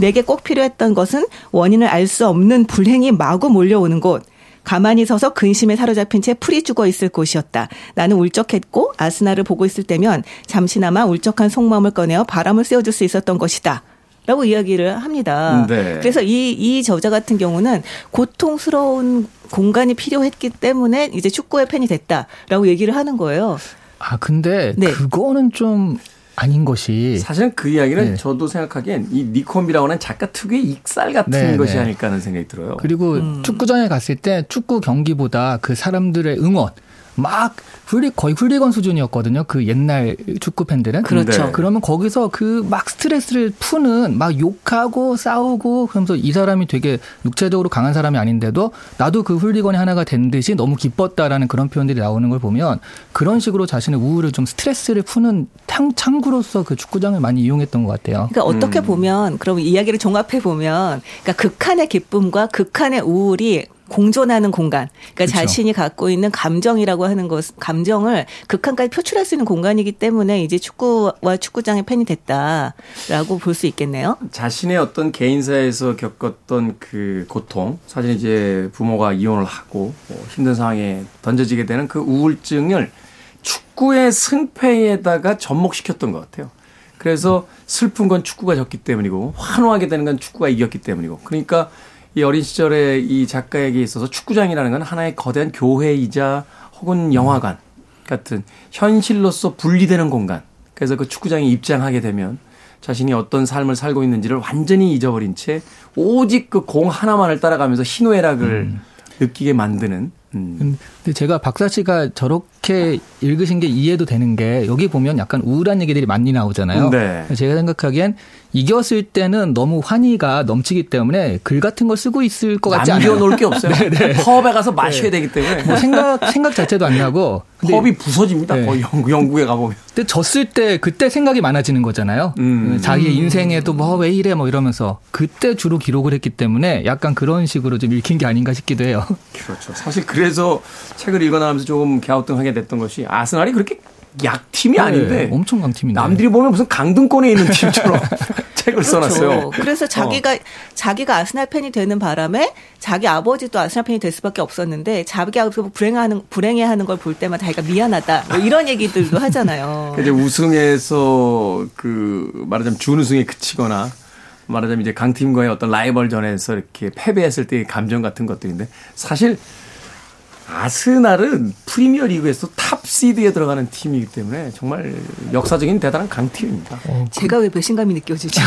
내게 꼭 필요했던 것은 원인을 알 수 없는 불행이 마구 몰려오는 곳. 가만히 서서 근심에 사로잡힌 채 풀이 죽어 있을 곳이었다. 나는 울적했고 아스나를 보고 있을 때면 잠시나마 울적한 속마음을 꺼내어 바람을 쐬어줄 수 있었던 것이다. 라고 이야기를 합니다. 네. 그래서 이, 이 저자 같은 경우는 고통스러운 공간이 필요했기 때문에 이제 축구의 팬이 됐다라고 얘기를 하는 거예요. 아, 근데 네. 그거는 좀 아닌 것이 사실은 그 이야기는 네. 저도 생각하기엔 이 니콤비라고 하는 작가 특유의 익살 같은 네, 것이 네. 아닐까 하는 생각이 들어요. 그리고 음. 축구장에 갔을 때 축구 경기보다 그 사람들의 응원 막 훌리 거의 훌리건 수준이었거든요. 그 옛날 축구 팬들은 그렇죠. 네. 그러면 거기서 그 막 스트레스를 푸는 막 욕하고 싸우고 그러면서 이 사람이 되게 육체적으로 강한 사람이 아닌데도 나도 그 훌리건이 하나가 된 듯이 너무 기뻤다라는 그런 표현들이 나오는 걸 보면 그런 식으로 자신의 우울을 좀 스트레스를 푸는 창, 창구로서 그 축구장을 많이 이용했던 것 같아요. 그러니까 어떻게 음. 보면 그럼 이야기를 종합해 보면 그러니까 극한의 기쁨과 극한의 우울이 공존하는 공간. 그러니까 그렇죠. 자신이 갖고 있는 감정이라고 하는 것, 감정을 극한까지 표출할 수 있는 공간이기 때문에 이제 축구와 축구장의 팬이 됐다라고 볼 수 있겠네요. 자신의 어떤 개인사에서 겪었던 그 고통, 사실 이제 부모가 이혼을 하고 뭐 힘든 상황에 던져지게 되는 그 우울증을 축구의 승패에다가 접목시켰던 것 같아요. 그래서 슬픈 건 축구가 졌기 때문이고 환호하게 되는 건 축구가 이겼기 때문이고 그러니까 이 어린 시절에 이 작가에게 있어서 축구장이라는 건 하나의 거대한 교회이자 혹은 영화관 같은 현실로서 분리되는 공간. 그래서 그 축구장에 입장하게 되면 자신이 어떤 삶을 살고 있는지를 완전히 잊어버린 채 오직 그 공 하나만을 따라가면서 희노애락을 음. 느끼게 만드는 음. 근데 제가 박사 씨가 저렇게 읽으신 게 이해도 되는 게 여기 보면 약간 우울한 얘기들이 많이 나오잖아요. 네. 제가 생각하기엔 이겼을 때는 너무 환희가 넘치기 때문에 글 같은 걸 쓰고 있을 것 같지 않아요. 남겨놓을 게 없어요. *laughs* 네, 네. 펍에 가서 마셔야 네. 되기 때문에. 뭐 생각, 생각 자체도 안 나고. 펍이 부서집니다. 네. 거의 영국에 가보면. 근데 졌을 때 그때 생각이 많아지는 거잖아요. 음. 자기의 인생에도 뭐 왜 이래 뭐 이러면서 그때 주로 기록을 했기 때문에 약간 그런 식으로 좀 읽힌 게 아닌가 싶기도 해요. 그렇죠. 사실 그 래서 책을 읽어 나가면서 조금 갸우뚱하게 됐던 것이 아스날이 그렇게 약팀이 네, 아닌데 엄청 강팀인데 남들이 보면 무슨 강등권에 있는 *laughs* 팀처럼 책을 그렇죠. 써놨어요. 그래서 자기가 어. 자기가 아스날 팬이 되는 바람에 자기 아버지도 아스날 팬이 될 수밖에 없었는데 자기 아버지가 불행하는 불행해하는 걸 볼 때마다 자기가 미안하다 뭐 이런 얘기들도 하잖아요. *laughs* 이제 우승에서 그 말하자면 준우승에 그치거나 말하자면 이제 강팀과의 어떤 라이벌전에서 이렇게 패배했을 때의 감정 같은 것들인데 사실 아스날은 프리미어 리그에서 탑 시드에 들어가는 팀이기 때문에 정말 역사적인 대단한 강팀입니다. 어, 그 제가 왜 배신감이 느껴지죠?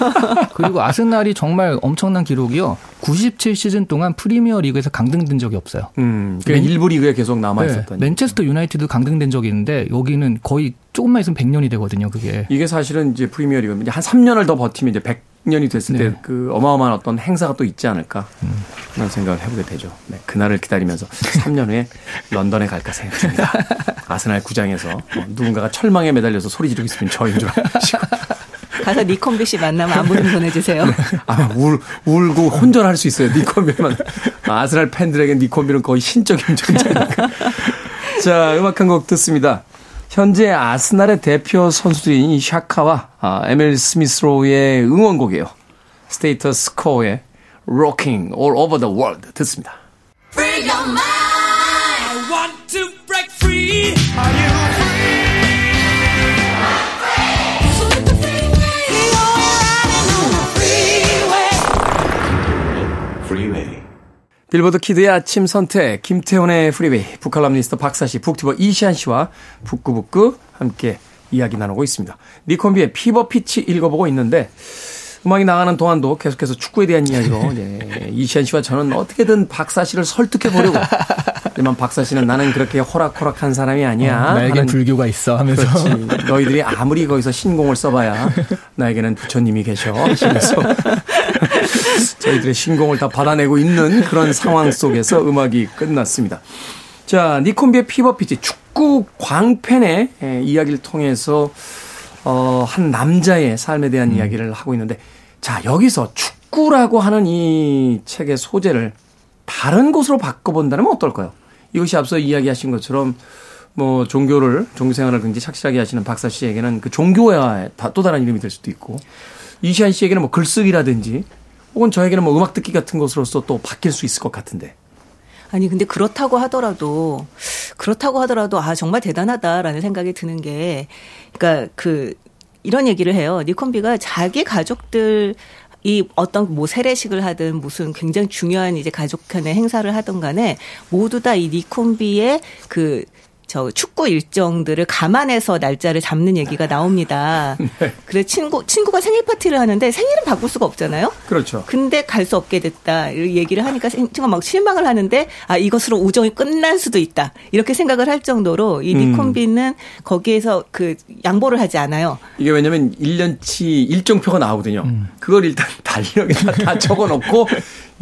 *laughs* 그리고 아스날이 정말 엄청난 기록이요. 97 시즌 동안 프리미어 리그에서 강등된 적이 없어요. 음, 그러니까 일부 리그에 계속 남아 있었던. 네, 맨체스터 유나이티드 강등된 적이 있는데 여기는 거의 조금만 있으면 100년이 되거든요, 그게. 이게 사실은 이제 프리미어 리그 한 3년을 더 버티면 이제 100 년이 됐을 네. 때그 어마어마한 어떤 행사가 또 있지 않을까 음. 그런 생각을 해보게 되죠. 네, 그날을 기다리면서 3년 후에 런던에 갈까 생각 중입니다. *laughs* 아스날 구장에서 뭐 누군가가 철망에 매달려서 소리 지르고 있으면 저인 줄 아시고. 가서 니콤비 씨 만나면 안부 좀 전해주세요. 네. 아마 울, 울고 혼절할 수 있어요. 니콤비만. 아스날 팬들에게 니콤비는 거의 신적인 존재니까. *laughs* 자, 음악 한 곡 듣습니다. 현재 아스날의 대표 선수들인 사카와 아, 에밀 스미스로우의 응원곡이에요. 스테이터스 쿠오의 Rocking All Over the World 듣습니다. 빌보드 키드의 아침 선택, 김태훈의 프리웨이, 북칼럼니스트 박사씨, 북튜버 이시안 씨와 북구북구 함께 이야기 나누고 있습니다. 닉 혼비의 피버 피치 읽어보고 있는데, 음악이 나가는 동안도 계속해서 축구에 대한 이야기로 이제 *laughs* 이시안 씨와 저는 어떻게든 박사 씨를 설득해 보려고. 하지만 박사 씨는 나는 그렇게 호락호락한 사람이 아니야. 어, 나에겐 불교가 있어 하면서. 그렇지. 너희들이 아무리 거기서 신공을 써봐야 나에게는 부처님이 계셔. 하시면서 *laughs* 저희들의 신공을 다 받아내고 있는 그런 상황 속에서 음악이 끝났습니다. 자, 니콤비의 피버피치 축구 광팬의 이야기를 통해서 어, 한 남자의 삶에 대한 음. 이야기를 하고 있는데, 자, 여기서 축구라고 하는 이 책의 소재를 다른 곳으로 바꿔본다면 어떨까요? 이것이 앞서 이야기하신 것처럼, 뭐, 종교를, 종교 생활을 굉장히 착실하게 하시는 박사 씨에게는 그 종교와 또 다른 이름이 될 수도 있고, 이시한 씨에게는 뭐 글쓰기라든지, 혹은 저에게는 뭐 음악 듣기 같은 것으로서 또 바뀔 수 있을 것 같은데. 아니 근데 그렇다고 하더라도 그렇다고 하더라도 아 정말 대단하다라는 생각이 드는 게 그러니까 그 이런 얘기를 해요. 니콘비가 자기 가족들 이 어떤 뭐 세례식을 하든 무슨 굉장히 중요한 이제 가족 간의 행사를 하든 간에 모두 다 이 니콘비의 그 저 축구 일정들을 감안해서 날짜를 잡는 얘기가 나옵니다. *laughs* 네. 그래 친구 친구가 생일 파티를 하는데 생일은 바꿀 수가 없잖아요. 그렇죠. 근데 갈 수 없게 됐다. 이 얘기를 하니까 친구가 막 실망을 하는데 아 이것으로 우정이 끝날 수도 있다. 이렇게 생각을 할 정도로 이 음. 니콘비는 음. 거기에서 그 양보를 하지 않아요. 이게 왜냐면 1년치 일정표가 나오거든요. 음. 그걸 일단 *laughs* 달력에다 다 적어 놓고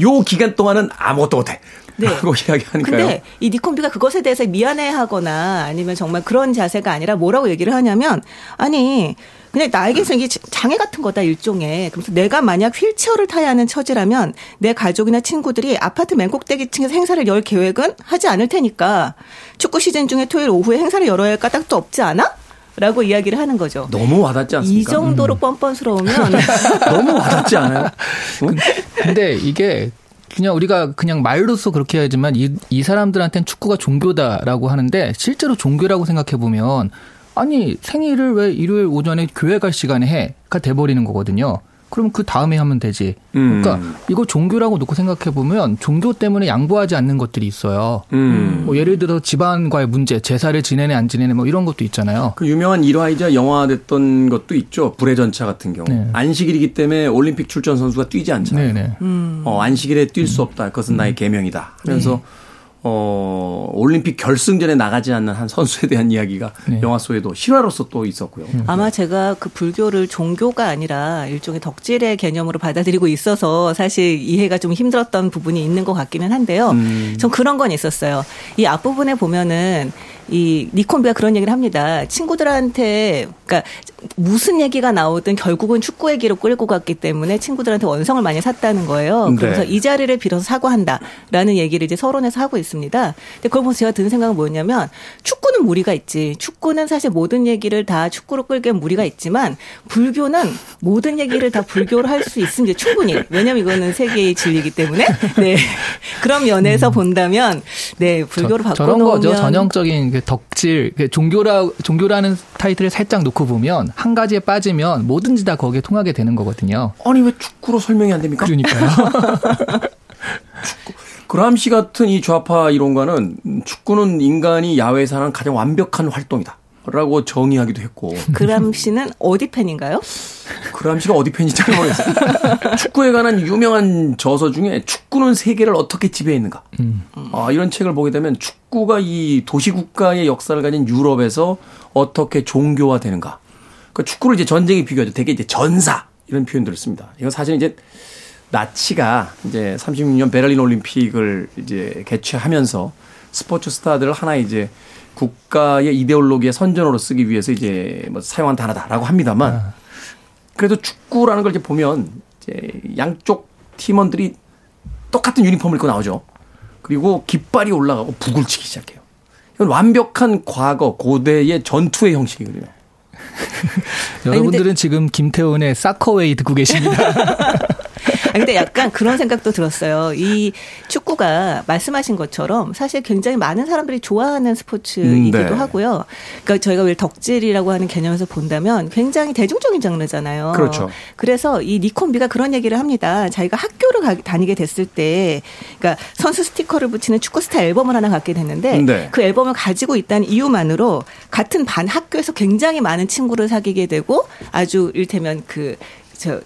요 기간 동안은 아무것도 못 해. 네. 라고 *laughs* 이야기하니까요. 근데 이 니콤비가 그것에 대해서 미안해하거나 아니면 정말 그런 자세가 아니라 뭐라고 얘기를 하냐면 아니 그냥 나에게서 이게 장애 같은 거다 일종의. 그래서 내가 만약 휠체어를 타야 하는 처지라면 내 가족이나 친구들이 아파트 맨 꼭대기 층에서 행사를 열 계획은 하지 않을 테니까 축구 시즌 중에 토요일 오후에 행사를 열어야 할 까닭도 없지 않아? 라고 이야기를 하는 거죠. 너무 와닿지 않습니까? 이 정도로 음. 뻔뻔스러우면 *laughs* 너무 와닿지 않아요? *laughs* 근데 이게 그냥 우리가 그냥 말로써 그렇게 하지만 이, 이 사람들한테는 축구가 종교다라고 하는데 실제로 종교라고 생각해 보면 아니 생일을 왜 일요일 오전에 교회 갈 시간에 해가 돼버리는 거거든요. 그럼 그 다음에 하면 되지. 그러니까 음. 이거 종교라고 놓고 생각해 보면 종교 때문에 양보하지 않는 것들이 있어요. 음. 뭐 예를 들어 집안과의 문제, 제사를 지내네 안 지내네 뭐 이런 것도 있잖아요. 그 유명한 일화이자 영화됐던 것도 있죠. 불의 전차 같은 경우. 네. 안식일이기 때문에 올림픽 출전 선수가 뛰지 않잖아요. 네, 네. 음. 어, 안식일에 뛸 수 없다. 그것은 나의 음. 계명이다. 그래서 네. 어, 올림픽 결승전에 나가지 않는 한 선수에 대한 이야기가 네. 영화 속에도 실화로서 또 있었고요. 음. 아마 제가 그 불교를 종교가 아니라 일종의 덕질의 개념으로 받아들이고 있어서 사실 이해가 좀 힘들었던 부분이 있는 것 같기는 한데요. 음. 전 그런 건 있었어요. 이 앞부분에 보면은 이 니콘비가 그런 얘기를 합니다. 친구들한테 그러니까 무슨 얘기가 나오든 결국은 축구 얘기로 끌고 갔기 때문에 친구들한테 원성을 많이 샀다는 거예요. 네. 그래서 네. 이 자리를 빌어서 사과한다라는 얘기를 이제 서론에서 하고 있습니다. 근데 그걸 보면서 제가 드는 생각은 뭐였냐면 축구는 무리가 있지. 축구는 사실 모든 얘기를 다 축구로 끌기엔 무리가 있지만 불교는 모든 얘기를 다 불교로 할 수 있습니다. 충분히. 왜냐면 이거는 세계의 진리이기 때문에. 네. 그런 면에서 음. 본다면 네, 불교로 바꿔 놓으면 저런 거죠. 전형적인 그 덕질, 그 종교라 종교라는 타이틀을 살짝 놓고 보면 한 가지에 빠지면 뭐든지 다 거기에 통하게 되는 거거든요. 아니 왜 축구로 설명이 안 됩니까? 그러니까요. *laughs* 축구. 그람시 같은 이 좌파 이론가는 축구는 인간이 야외에서 하는 가장 완벽한 활동이다. 라고 정의하기도 했고. 그람시는 어디 팬인가요? 그람시가 어디 팬인지 잘 모르겠어요. 축구에 관한 유명한 저서 중에 축구는 세계를 어떻게 지배했는가. 음. 아, 이런 책을 보게 되면 축구가 이 도시국가의 역사를 가진 유럽에서 어떻게 종교화되는가. 그 축구를 이제 전쟁에 비교하죠. 되게 이제 전사 이런 표현들을 씁니다. 이건 사실 이제 나치가 이제 36년 베를린 올림픽을 이제 개최하면서 스포츠 스타들을 하나 이제 국가의 이데올로기의 선전으로 쓰기 위해서 이제 뭐 사용한 단어다라고 합니다만 아. 그래도 축구라는 걸 이제 보면 이제 양쪽 팀원들이 똑같은 유니폼을 입고 나오죠. 그리고 깃발이 올라가고 북을 치기 시작해요. 이건 완벽한 과거 고대의 전투의 형식이거든요. *laughs* 여러분들은 지금 김태훈의 사커웨이 듣고 계십니다. *laughs* 근데 약간 그런 생각도 들었어요. 이 축구가 말씀하신 것처럼 사실 굉장히 많은 사람들이 좋아하는 스포츠이기도 음, 네. 하고요. 그러니까 저희가 왜 덕질이라고 하는 개념에서 본다면 굉장히 대중적인 장르잖아요. 그렇죠. 그래서 이 니콤비가 그런 얘기를 합니다. 자기가 학교를 가, 다니게 됐을 때, 그러니까 선수 스티커를 붙이는 축구 스타 앨범을 하나 갖게 됐는데 네. 그 앨범을 가지고 있다는 이유만으로 같은 반 학교에서 굉장히 많은 친구를 사귀게 되고 아주 일테면 그저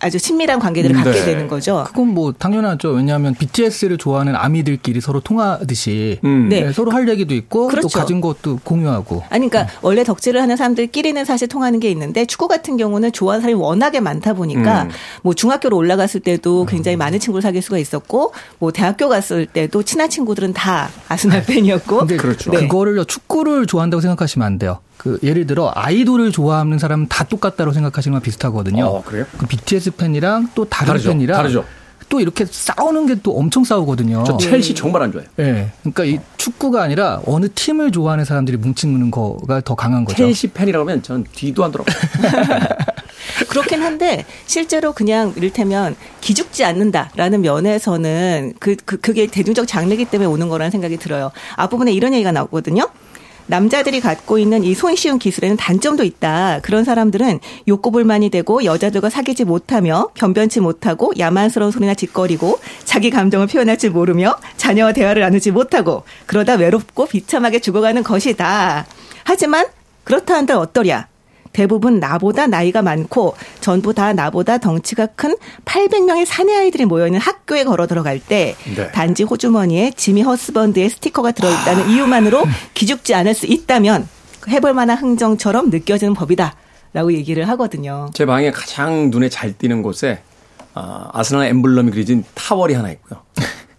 아주 친밀한 관계들을 네. 갖게 되는 거죠. 그건 뭐 당연하죠. 왜냐하면 BTS를 좋아하는 아미들끼리 서로 통하듯이 음. 네. 네. 서로 할 얘기도 있고 그렇죠. 또 가진 것도 공유하고. 아니 그러니까 음. 원래 덕질을 하는 사람들끼리는 사실 통하는 게 있는데 축구 같은 경우는 좋아하는 사람이 워낙에 많다 보니까 음. 뭐 중학교로 올라갔을 때도 굉장히 음. 많은 친구를 사귈 수가 있었고 뭐 대학교 갔을 때도 친한 친구들은 다 아스날 팬이었고. 그렇죠. 네. 그거를 축구를 좋아한다고 생각하시면 안 돼요. 그 예를 들어 아이돌을 좋아하는 사람은 다 똑같다고 생각하시는 건 비슷하거든요. 어, 그래요? 그 BTS 팬이랑 또 다른 다르죠. 팬이랑 다르죠. 또 이렇게 싸우는 게 또 엄청 싸우거든요. 저 첼시 정말 안 좋아해요. 네. 그러니까 이 축구가 아니라 어느 팀을 좋아하는 사람들이 뭉치는 거가 더 강한 거죠. 첼시 팬이라고 하면 전 뒤도 안 돌아요. *laughs* 그렇긴 한데 실제로 그냥 이를테면 기죽지 않는다라는 면에서는 그, 그 그게 대중적 장르기 때문에 오는 거라는 생각이 들어요. 앞부분에 이런 얘기가 나오거든요. 남자들이 갖고 있는 이 손쉬운 기술에는 단점도 있다. 그런 사람들은 욕구불만이 되고 여자들과 사귀지 못하며 변변치 못하고 야만스러운 소리나 짓거리고 자기 감정을 표현할 줄 모르며 자녀와 대화를 나누지 못하고 그러다 외롭고 비참하게 죽어가는 것이다. 하지만 그렇다 한들 어떠랴? 대부분 나보다 나이가 많고 전부 다 나보다 덩치가 큰 800명의 사내 아이들이 모여있는 학교에 걸어 들어갈 때 네. 단지 호주머니에 지미 허스번드의 스티커가 들어있다는 아. 이유만으로 *laughs* 기죽지 않을 수 있다면 해볼 만한 흥정처럼 느껴지는 법이다. 라고 얘기를 하거든요. 제 방에 가장 눈에 잘 띄는 곳에 아, 아스날 엠블럼이 그려진 타월이 하나 있고요.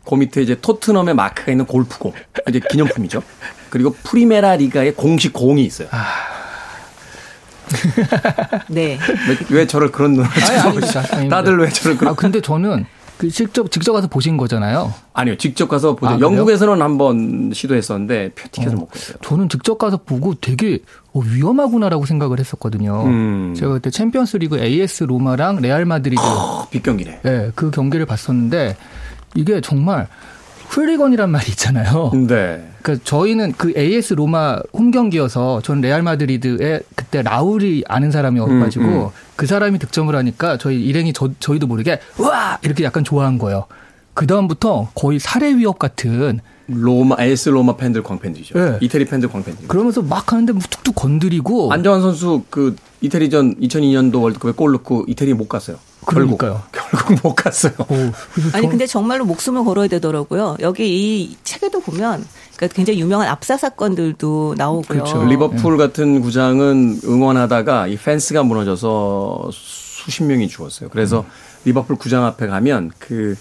그 밑에 이제 토트넘의 마크가 있는 골프공. 이제 기념품이죠. 그리고 프리메라 리가의 공식 공이 있어요. 아. 네. 왜, 왜, 저를 그런 눈으로 쳐다보시 다들 왜 저를 그런. 아, 근데 저는 그 직접 직접 가서 보신 거잖아요. 아니요, 직접 가서 보죠. 아, 영국에서는 한번 시도했었는데 표티켓을 어, 못 갔어요. 저는 직접 가서 보고 되게 어, 위험하구나라고 생각을 했었거든요. 음. 제가 그때 챔피언스리그 AS 로마랑 레알 마드리드 어, 빅경기네. 네, 그 경기를 봤었는데 이게 정말 훌리건이란 말이 있잖아요. 네. 그러니까 저희는 그 AS 로마 홈 경기여서 전 레알 마드리드에 그때 라울이 아는 사람이어가지고 음, 음. 그 사람이 득점을 하니까 저희 일행이 저, 저희도 모르게 와 이렇게 약간 좋아한 거예요. 그 다음부터 거의 살해 위협 같은 로마 AS 로마 팬들 광팬들이죠. 네. 이태리 팬들 광팬들. 그러면서 막 하는데 뭐 툭툭 건드리고 안정환 선수 그 이태리전 2002년도 월드컵에 골 넣고 이태리 못 갔어요. 그러니까요. 결국, 결국 못 갔어요. 오, 아니 근데 정말로 목숨을 걸어야 되더라고요. 여기 이 책에도 보면 그러니까 굉장히 유명한 압사 사건들도 나오고요. 그렇죠. 리버풀 네. 같은 구장은 응원하다가 이 펜스가 무너져서 수십 명이 죽었어요. 그래서 음. 리버풀 구장 앞에 가면 그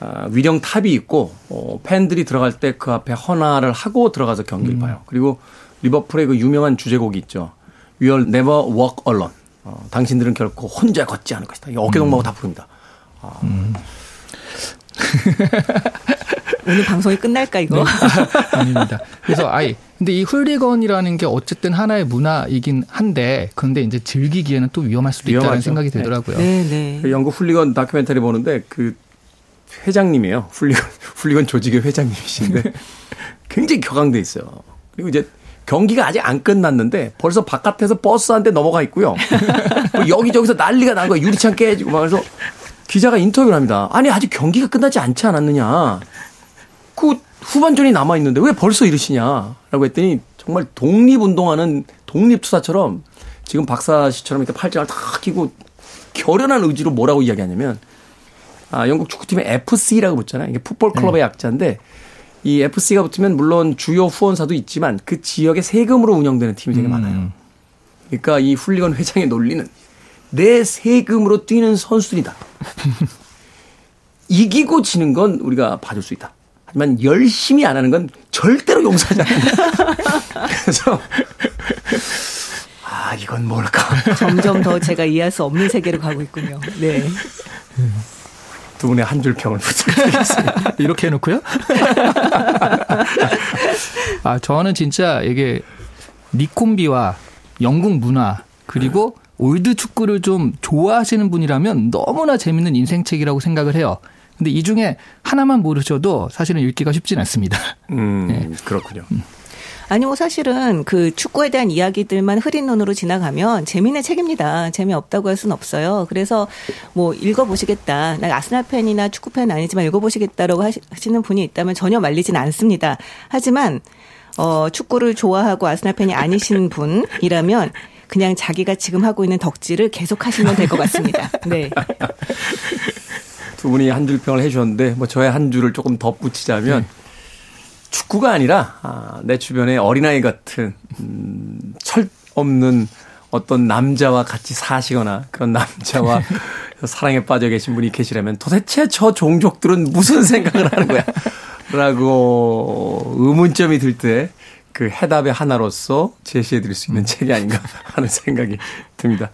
아, 위령 탑이 있고 어, 팬들이 들어갈 때 그 앞에 헌화를 하고 들어가서 경기를 음. 봐요. 그리고 리버풀의 그 유명한 주제곡이 있죠. You'll never walk alone. 어, 당신들은 결코 혼자 걷지 않을 것이다. 어깨동무하고 음. 다 부릅니다. 아. 음. *laughs* 오늘 방송이 끝날까 이거? 네. *laughs* 아닙니다. 그래서 아이 근데 이 훌리건이라는 게 어쨌든 하나의 문화이긴 한데 그런데 이제 즐기기에는 또 위험할 수도 위험하죠. 있다는 생각이 네. 들더라고요. 네, 네. 그 영국 훌리건 다큐멘터리 보는데 그 회장님이에요. 훌리건 *laughs* 훌리건 조직의 회장님이신데 굉장히 격앙돼 있어요. 그리고 이제 경기가 아직 안 끝났는데 벌써 바깥에서 버스 한 대 넘어가 있고요. *laughs* 뭐 여기저기서 난리가 난 거예요. 유리창 깨지고 막 그래서 기자가 인터뷰를 합니다. 아니 아직 경기가 끝나지 않지 않았느냐. 그 후반전이 남아 있는데 왜 벌써 이러시냐라고 했더니 정말 독립운동하는 독립투사처럼 지금 박사 씨처럼 이렇게 팔짱을 탁 끼고 결연한 의지로 뭐라고 이야기하냐면 아 영국 축구팀의 FC라고 붙잖아요. 이게 풋볼 클럽의 네. 약자인데 이 FC가 붙으면 물론 주요 후원사도 있지만 그 지역의 세금으로 운영되는 팀이 되게 음. 많아요. 그러니까 이 훌리건 회장의 논리는 내 세금으로 뛰는 선수들이다. *laughs* 이기고 지는 건 우리가 봐줄 수 있다. 하지만 열심히 안 하는 건 절대로 용서하지 않는다. *laughs* 그래서 아 이건 뭘까? 점점 더 제가 이해할 수 없는 세계로 가고 있군요. 네. *laughs* 두 분의 한 줄 평을 *laughs* 부탁드리겠습니다. 이렇게 해놓고요? *laughs* 아, 저는 진짜 이게 닉 혼비와 영국 문화 그리고 old 축구를 좀 좋아하시는 분이라면 너무나 재밌는 인생책이라고 생각을 해요. 근데 이 중에 하나만 모르셔도 사실은 읽기가 쉽진 않습니다. 음, 네. 그렇군요. 음. 아니 뭐 사실은 그 축구에 대한 이야기들만 흐린 눈으로 지나가면 재미있는 책입니다. 재미없다고 할 수는 없어요. 그래서 뭐 읽어보시겠다. 나 아스날 팬이나 축구 팬 아니지만 읽어보시겠다라고 하시는 분이 있다면 전혀 말리진 않습니다. 하지만 어 축구를 좋아하고 아스날 팬이 아니신 분이라면 그냥 자기가 지금 하고 있는 덕질을 계속 하시면 될 것 같습니다. 네. *laughs* 두 분이 한 줄 평을 해주셨는데 뭐 저의 한 줄을 조금 덧붙이자면 네. 축구가 아니라 아, 내 주변에 어린아이 같은 음, 철 없는 어떤 남자와 같이 사시거나 그런 남자와 *laughs* 사랑에 빠져 계신 분이 계시라면 도대체 저 종족들은 무슨 생각을 하는 거야? 라고 의문점이 들 때 그 해답의 하나로서 제시해 드릴 수 있는 책이 아닌가 하는 생각이 듭니다.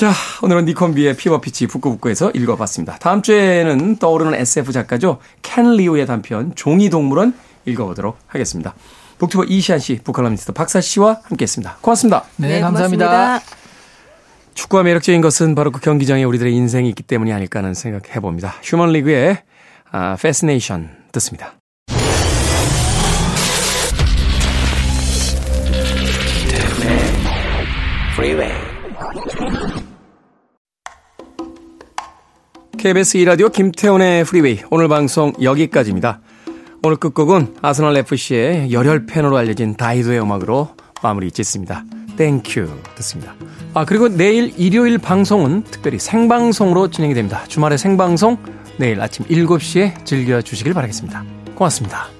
자, 오늘은 닉 혼비의 Fever Pitch 북구북구에서 읽어봤습니다. 다음 주에는 떠오르는 SF 작가죠. 켄 리우의 단편 종이동물원 읽어보도록 하겠습니다. 북튜버 이시한 씨, 북칼럼니스트 박사 씨와 함께했습니다. 고맙습니다. 네, 네 감사합니다. 고맙습니다. 축구가 매력적인 것은 바로 그 경기장에 우리들의 인생이 있기 때문이 아닐까 하는 생각 해봅니다. 휴먼 리그의 아, Fascination 듣습니다. 프 KBS 2라디오 김태훈의 프리웨이 오늘 방송 여기까지입니다. 오늘 끝곡은 아스널 FC의 열혈 팬으로 알려진 다이도의 음악으로 마무리 짓습니다. Thank You 듣습니다. 아 그리고 내일 일요일 방송은 특별히 생방송으로 진행이 됩니다. 주말에 생방송 내일 아침 7시에 즐겨주시길 바라겠습니다. 고맙습니다.